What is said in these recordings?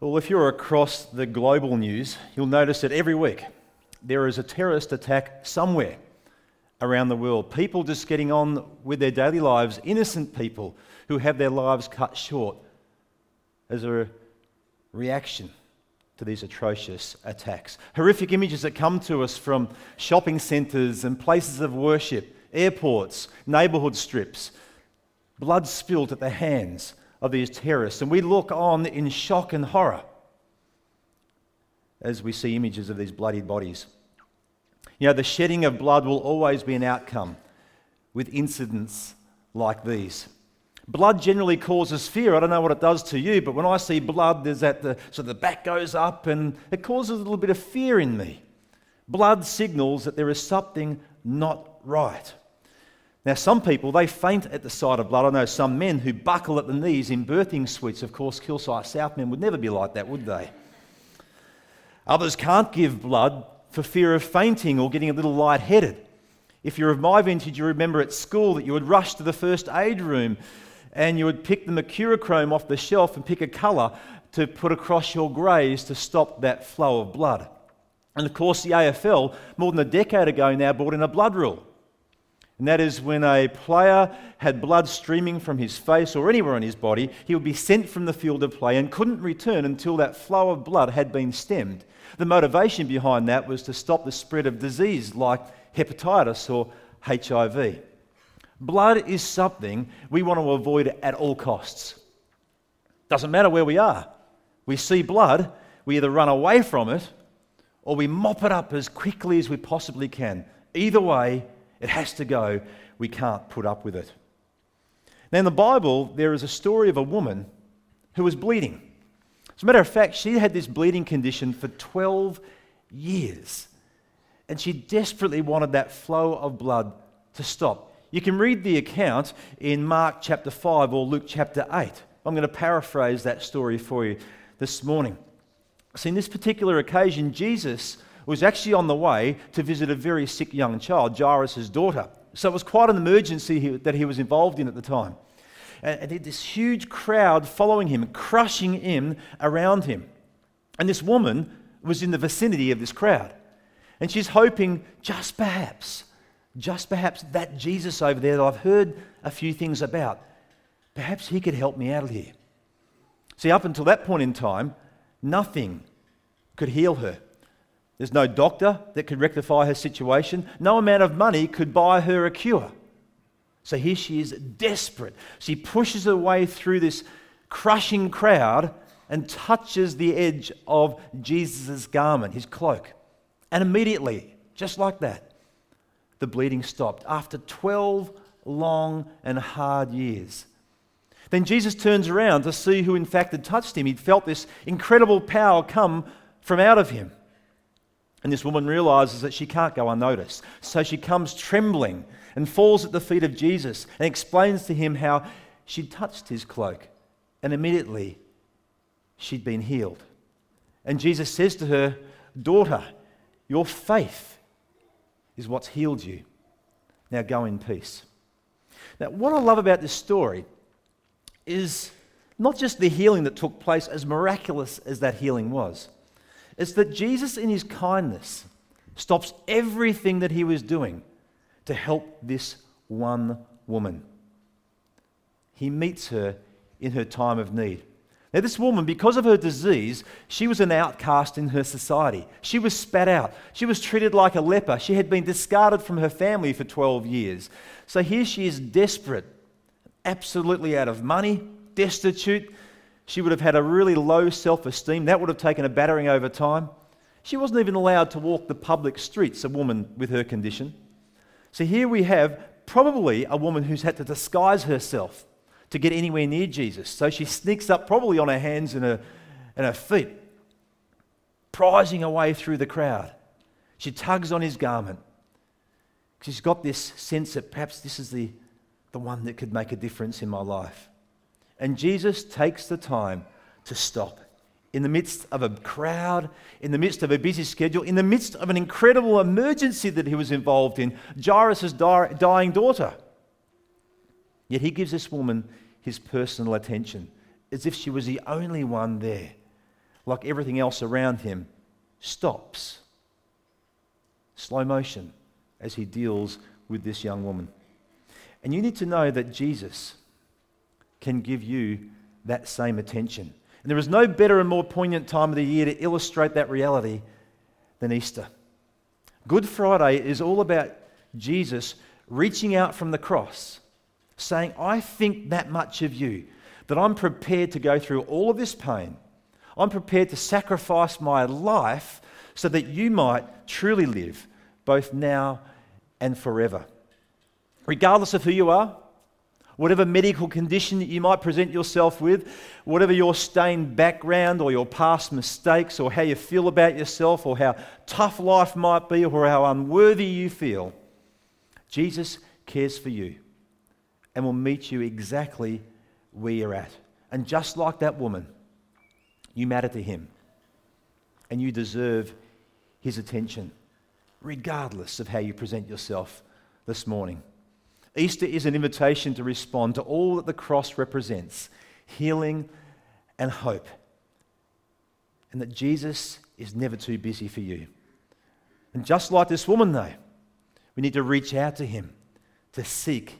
Well, if you're across the global news, you'll notice that every week there is a terrorist attack somewhere around the world. People just getting on with their daily lives, innocent people who have their lives cut short as a reaction to these atrocious attacks. Horrific images that come to us from shopping centres and places of worship, airports, neighbourhood strips, blood spilt at the hands of these terrorists. And we look on in shock and horror as we see images of these bloodied bodies. You know, the shedding of blood will always be an outcome with incidents like these. Blood generally causes fear. I don't know what it does to you, but when I see blood, there's that the, so the back goes up and it causes a little bit of fear in me. Blood signals that there is something not right. Now, some people, they faint at the sight of blood. I know some men who buckle at the knees in birthing suites. Of course, Kilsyth South men would never be like that, would they? Others can't give blood for fear of fainting or getting a little lightheaded. If you're of my vintage, you remember at school that you would rush to the first aid room and you would pick the mercurochrome off the shelf and pick a colour to put across your greys to stop that flow of blood. And of course, the AFL, more than a decade ago now, brought in a blood rule. And that is when a player had blood streaming from his face or anywhere on his body, he would be sent from the field of play and couldn't return until that flow of blood had been stemmed. The motivation behind that was to stop the spread of disease like hepatitis or HIV. Blood is something we want to avoid at all costs. Doesn't matter where we are. We see blood, we either run away from it or we mop it up as quickly as we possibly can. Either way, it has to go. We can't put up with it. Now, in the Bible, there is a story of a woman who was bleeding. As a matter of fact, she had this bleeding condition for 12 years. And she desperately wanted that flow of blood to stop. You can read the account in Mark chapter 5 or Luke chapter 8. I'm going to paraphrase that story for you this morning. See, in this particular occasion, Jesus was actually on the way to visit a very sick young child, Jairus' daughter. So it was quite an emergency that he was involved in at the time. And there'd this huge crowd following him, crushing in around him. And this woman was in the vicinity of this crowd. And she's hoping, just perhaps, just perhaps that Jesus over there that I've heard a few things about, perhaps he could help me out of here. See, up until that point in time, nothing could heal her. There's no doctor that could rectify her situation. No amount of money could buy her a cure. So here she is desperate. She pushes her way through this crushing crowd and touches the edge of Jesus' garment, his cloak. And immediately, just like that, the bleeding stopped after 12 long and hard years. Then Jesus turns around to see who, in fact, had touched him. He'd felt this incredible power come from out of him. And this woman realizes that she can't go unnoticed. So she comes trembling and falls at the feet of Jesus and explains to him how she'd touched his cloak. And immediately she'd been healed. And Jesus says to her, Daughter, your faith is what's healed you. Now go in peace. Now, what I love about this story is not just the healing that took place, as miraculous as that healing was, it's that Jesus, in his kindness, stops everything that he was doing to help this one woman. He meets her in her time of need. Now, this woman, because of her disease, she was an outcast in her society. She was spat out. She was treated like a leper. She had been discarded from her family for 12 years. So here she is desperate, absolutely out of money, destitute. She would have had a really low self esteem. That would have taken a battering over time. She wasn't even allowed to walk the public streets, a woman with her condition. So here we have probably a woman who's had to disguise herself to get anywhere near Jesus. So she sneaks up, probably on her hands and her, and her feet, prizing her way through the crowd. She tugs on his garment. She's got this sense that perhaps this is the, the one that could make a difference in my life. And Jesus takes the time to stop in the midst of a crowd, in the midst of a busy schedule, in the midst of an incredible emergency that he was involved in Jairus' dying daughter. Yet he gives this woman his personal attention as if she was the only one there. like everything else around him, stops. Slow motion as he deals with this young woman. And you need to know that Jesus can give you that same attention. And there is no better and more poignant time of the year to illustrate that reality than Easter. Good Friday is all about Jesus reaching out from the cross, saying, I think that much of you, that I'm prepared to go through all of this pain. I'm prepared to sacrifice my life so that you might truly live both now and forever. Regardless of who you are, whatever medical condition that you might present yourself with, whatever your stained background or your past mistakes or how you feel about yourself or how tough life might be or how unworthy you feel, Jesus cares for you and will meet you exactly where you're at. And just like that woman, you matter to him and you deserve his attention, regardless of how you present yourself this morning. Easter is an invitation to respond to all that the cross represents healing and hope. And that Jesus is never too busy for you. And just like this woman, though, we need to reach out to him to seek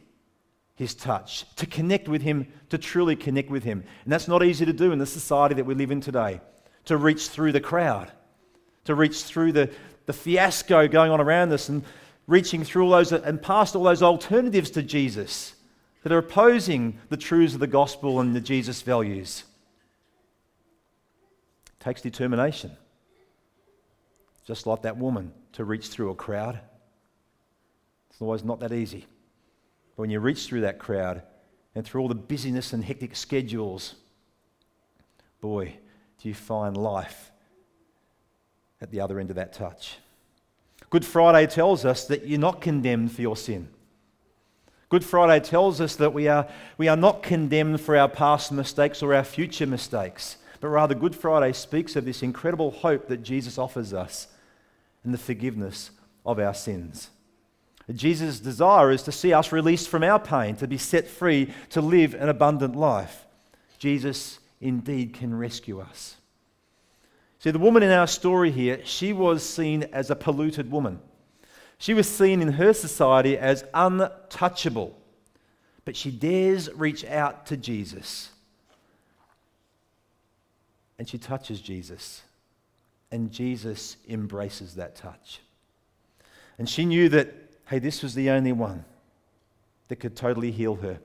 his touch, to connect with him, to truly connect with him. And that's not easy to do in the society that we live in today, to reach through the crowd, to reach through the, the fiasco going on around us and reaching through all those and past all those alternatives to Jesus that are opposing the truths of the gospel and the Jesus values. It takes determination, just like that woman, to reach through a crowd. It's always not that easy. But when you reach through that crowd and through all the busyness and hectic schedules, boy, do you find life at the other end of that touch. Good Friday tells us that you're not condemned for your sin. Good Friday tells us that we are, we are not condemned for our past mistakes or our future mistakes, but rather, Good Friday speaks of this incredible hope that Jesus offers us and the forgiveness of our sins. Jesus' desire is to see us released from our pain, to be set free, to live an abundant life. Jesus indeed can rescue us. See, the woman in our story here, she was seen as a polluted woman. She was seen in her society as untouchable. But she dares reach out to Jesus. And she touches Jesus. And Jesus embraces that touch. And she knew that, hey, this was the only one that could totally heal her,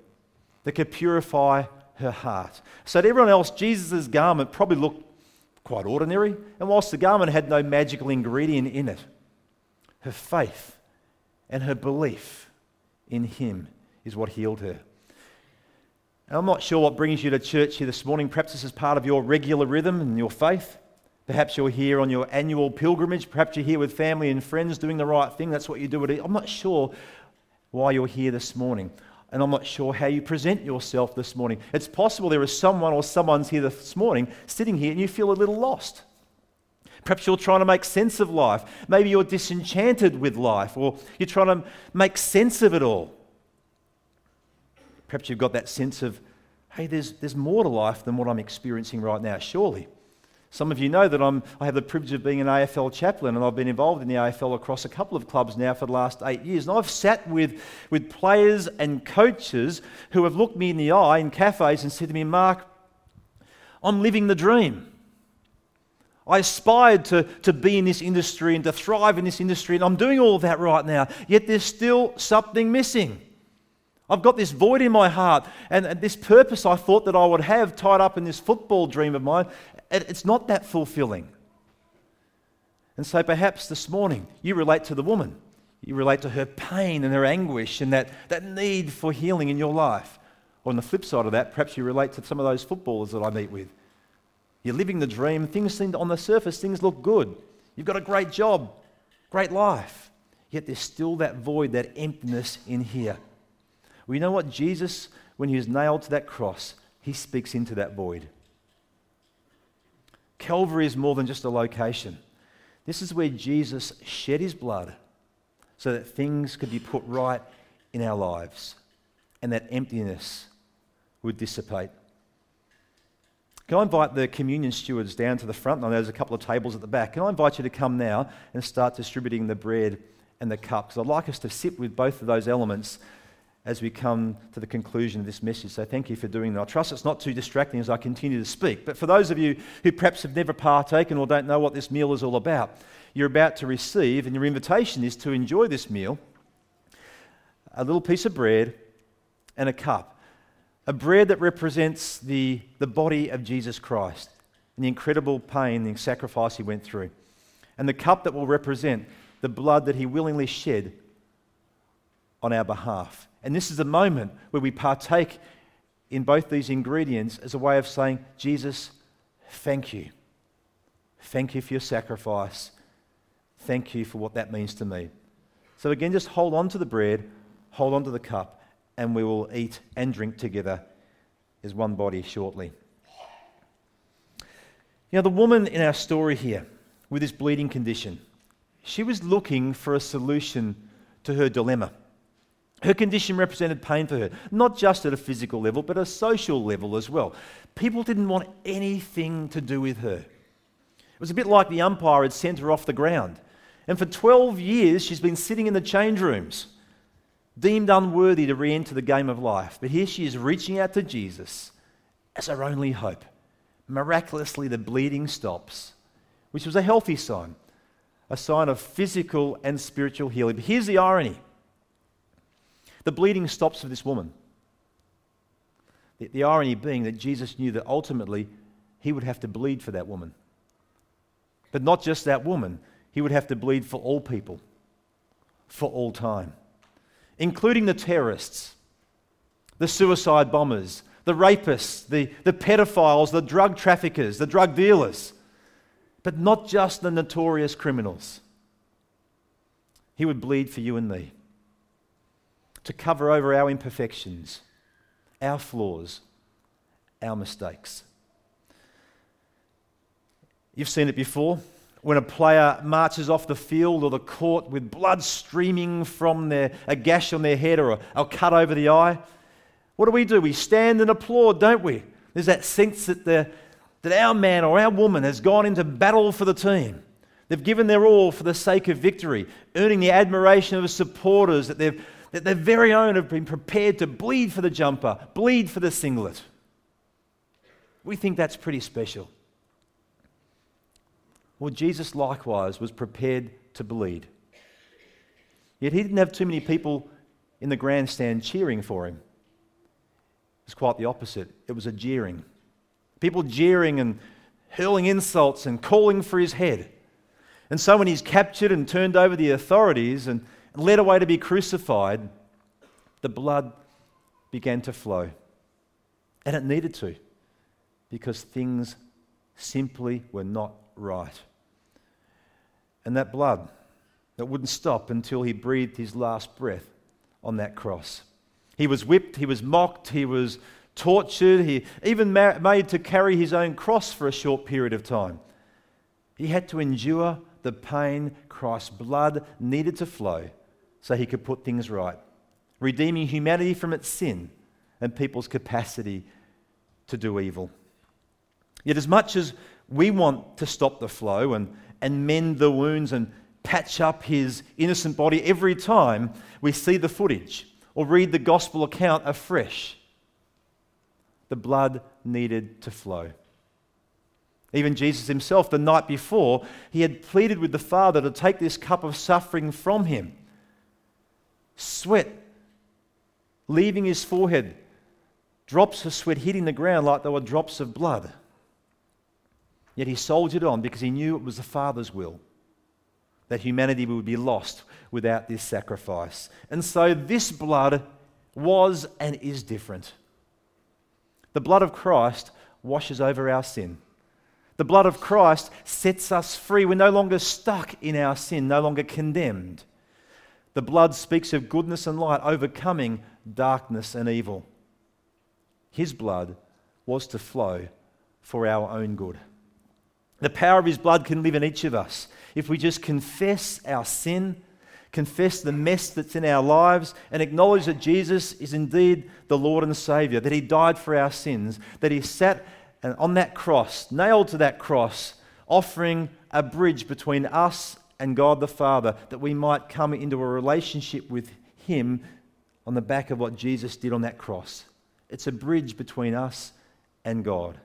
that could purify her heart. So to everyone else, Jesus' garment probably looked quite ordinary. And whilst the garment had no magical ingredient in it, her faith and her belief in Him is what healed her. I'm not sure what brings you to church here this morning. Perhaps this is part of your regular rhythm and your faith. Perhaps you're here on your annual pilgrimage. Perhaps you're here with family and friends doing the right thing. That's what you do. I'm not sure why you're here this morning and I'm not sure how you present yourself this morning. It's possible there is someone or someone's here this morning sitting here and you feel a little lost. Perhaps you're trying to make sense of life. Maybe you're disenchanted with life or you're trying to make sense of it all. Perhaps you've got that sense of, hey, there's, there's more to life than what I'm experiencing right now, surely. Some of you know that I'm, I have the privilege of being an AFL chaplain, and I've been involved in the AFL across a couple of clubs now for the last eight years. And I've sat with, with players and coaches who have looked me in the eye in cafes and said to me, Mark, I'm living the dream. I aspired to, to be in this industry and to thrive in this industry, and I'm doing all of that right now, yet there's still something missing. I've got this void in my heart and this purpose I thought that I would have tied up in this football dream of mine, it's not that fulfilling. And so perhaps this morning you relate to the woman. You relate to her pain and her anguish and that, that need for healing in your life. Or on the flip side of that, perhaps you relate to some of those footballers that I meet with. You're living the dream. Things seem on the surface, things look good. You've got a great job, great life. Yet there's still that void, that emptiness in here. Well, you know what? Jesus, when he was nailed to that cross, he speaks into that void. Calvary is more than just a location. This is where Jesus shed his blood so that things could be put right in our lives and that emptiness would dissipate. Can I invite the communion stewards down to the front? I there's a couple of tables at the back. Can I invite you to come now and start distributing the bread and the cup? Because I'd like us to sit with both of those elements as we come to the conclusion of this message. So thank you for doing that. I trust it's not too distracting as I continue to speak. But for those of you who perhaps have never partaken or don't know what this meal is all about, you're about to receive, and your invitation is to enjoy this meal a little piece of bread and a cup. A bread that represents the, the body of Jesus Christ and the incredible pain, the sacrifice he went through. And the cup that will represent the blood that he willingly shed on our behalf. And this is a moment where we partake in both these ingredients as a way of saying, Jesus, thank you. Thank you for your sacrifice. Thank you for what that means to me. So, again, just hold on to the bread, hold on to the cup, and we will eat and drink together as one body shortly. Know, the woman in our story here with this bleeding condition, she was looking for a solution to her dilemma. Her condition represented pain for her, not just at a physical level, but a social level as well. People didn't want anything to do with her. It was a bit like the umpire had sent her off the ground. And for 12 years, she's been sitting in the change rooms deemed unworthy to re enter the game of life. But here she is reaching out to Jesus as her only hope. Miraculously, the bleeding stops, which was a healthy sign, a sign of physical and spiritual healing. But here's the irony the bleeding stops for this woman. The, the irony being that Jesus knew that ultimately he would have to bleed for that woman. But not just that woman, he would have to bleed for all people, for all time including the terrorists, the suicide bombers, the rapists, the, the pedophiles, the drug traffickers, the drug dealers, but not just the notorious criminals. He would bleed for you and me to cover over our imperfections, our flaws, our mistakes. You've seen it before when a player marches off the field or the court with blood streaming from their, a gash on their head or a, a cut over the eye, what do we do? We stand and applaud, don't we? There's that sense that, the, that our man or our woman has gone into battle for the team. They've given their all for the sake of victory, earning the admiration of the supporters that, they've, that their very own have been prepared to bleed for the jumper, bleed for the singlet. We think that's pretty special. Well, Jesus likewise was prepared to bleed. Yet he didn't have too many people in the grandstand cheering for him. It was quite the opposite. It was a jeering. People jeering and hurling insults and calling for his head. And so when he's captured and turned over the authorities and led away to be crucified, the blood began to flow. And it needed to, because things simply were not right. And that blood that wouldn't stop until he breathed his last breath on that cross. He was whipped, he was mocked, he was tortured, he even made to carry his own cross for a short period of time. He had to endure the pain Christ's blood needed to flow so he could put things right, redeeming humanity from its sin and people's capacity to do evil. Yet, as much as we want to stop the flow and, and mend the wounds and patch up his innocent body every time we see the footage or read the gospel account afresh. The blood needed to flow. Even Jesus himself, the night before, he had pleaded with the Father to take this cup of suffering from him. Sweat leaving his forehead, drops of sweat hitting the ground like they were drops of blood. Yet he soldiered on because he knew it was the Father's will that humanity would be lost without this sacrifice. And so this blood was and is different. The blood of Christ washes over our sin. The blood of Christ sets us free. We're no longer stuck in our sin, no longer condemned. The blood speaks of goodness and light, overcoming darkness and evil. His blood was to flow for our own good. The power of his blood can live in each of us. If we just confess our sin, confess the mess that's in our lives, and acknowledge that Jesus is indeed the Lord and Savior, that he died for our sins, that he sat on that cross, nailed to that cross, offering a bridge between us and God the Father, that we might come into a relationship with Him on the back of what Jesus did on that cross. It's a bridge between us and God.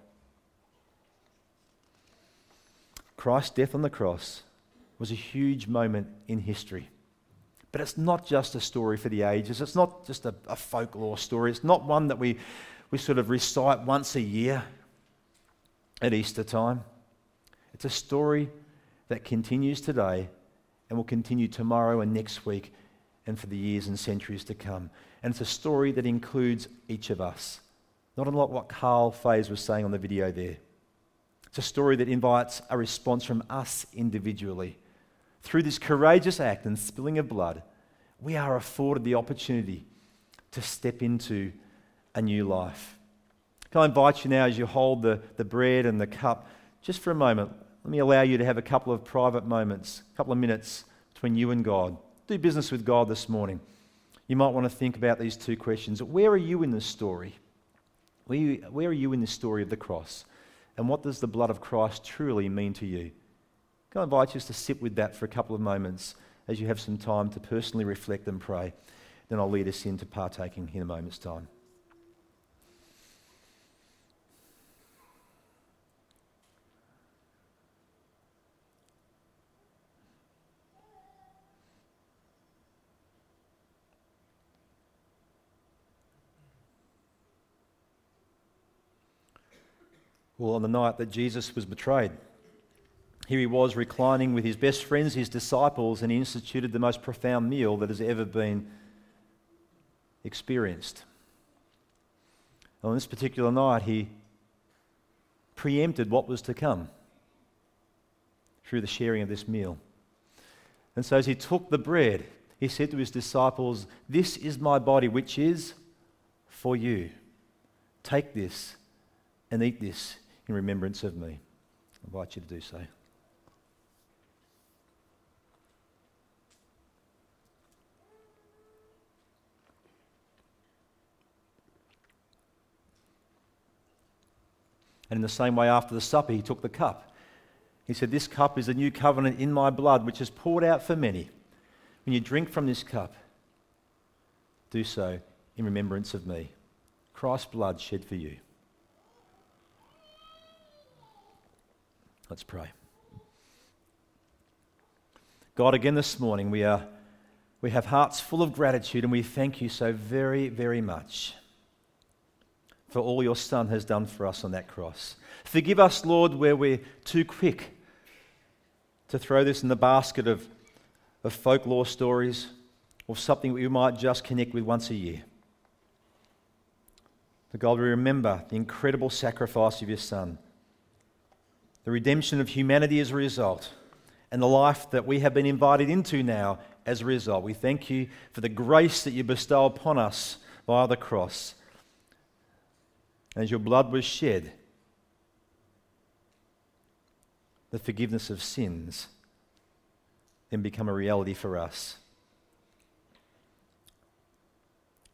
Christ's death on the cross was a huge moment in history. But it's not just a story for the ages. It's not just a, a, folklore story. It's not one that we, we sort of recite once a year at Easter time. It's a story that continues today and will continue tomorrow and next week and for the years and centuries to come. And it's a story that includes each of us. Not unlike what Carl Faze was saying on the video there. It's a story that invites a response from us individually. Through this courageous act and spilling of blood, we are afforded the opportunity to step into a new life. Can I invite you now as you hold the, the bread and the cup, just for a moment, let me allow you to have a couple of private moments, a couple of minutes between you and God. Do business with God this morning. You might want to think about these two questions. Where are you in the story? Where, where are you in the story of the cross? And what does the blood of Christ truly mean to you? Can I invite you just to sit with that for a couple of moments as you have some time to personally reflect and pray? Then I'll lead us into partaking in a moment's time. Well, on the night that Jesus was betrayed, here he was reclining with his best friends, his disciples, and he instituted the most profound meal that has ever been experienced. On this particular night, he preempted what was to come through the sharing of this meal. And so, as he took the bread, he said to his disciples, This is my body, which is for you. Take this and eat this in remembrance of me. I invite you to do so. And in the same way, after the supper, he took the cup. He said, This cup is a new covenant in my blood, which is poured out for many. When you drink from this cup, do so in remembrance of me. Christ's blood shed for you. Let's pray. God, again this morning, we, are, we have hearts full of gratitude and we thank you so very, very much for all your Son has done for us on that cross. Forgive us, Lord, where we're too quick to throw this in the basket of, of folklore stories or something we might just connect with once a year. But God, we remember the incredible sacrifice of your Son the redemption of humanity as a result, and the life that we have been invited into now as a result. We thank you for the grace that you bestow upon us via the cross. As your blood was shed, the forgiveness of sins then become a reality for us.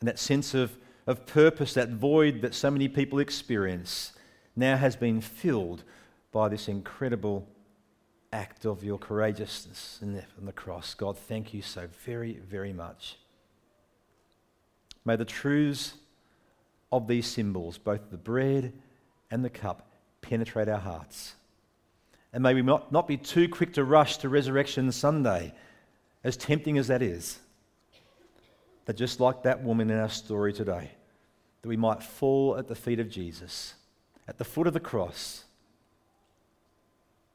And that sense of, of purpose, that void that so many people experience, now has been filled by this incredible act of your courageousness in the, on the cross. God, thank you so very, very much. May the truths of these symbols, both the bread and the cup, penetrate our hearts. And may we not, not be too quick to rush to Resurrection Sunday, as tempting as that is. That just like that woman in our story today, that we might fall at the feet of Jesus, at the foot of the cross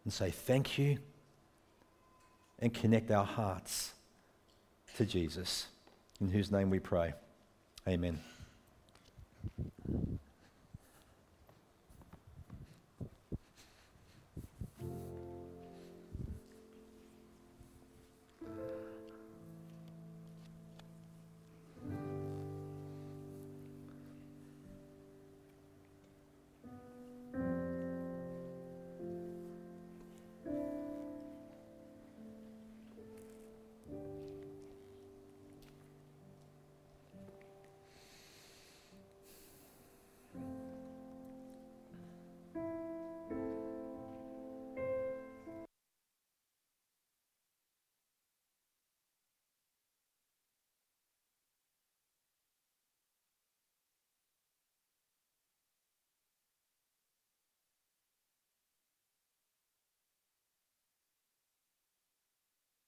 and say thank you and connect our hearts to Jesus, in whose name we pray. Amen.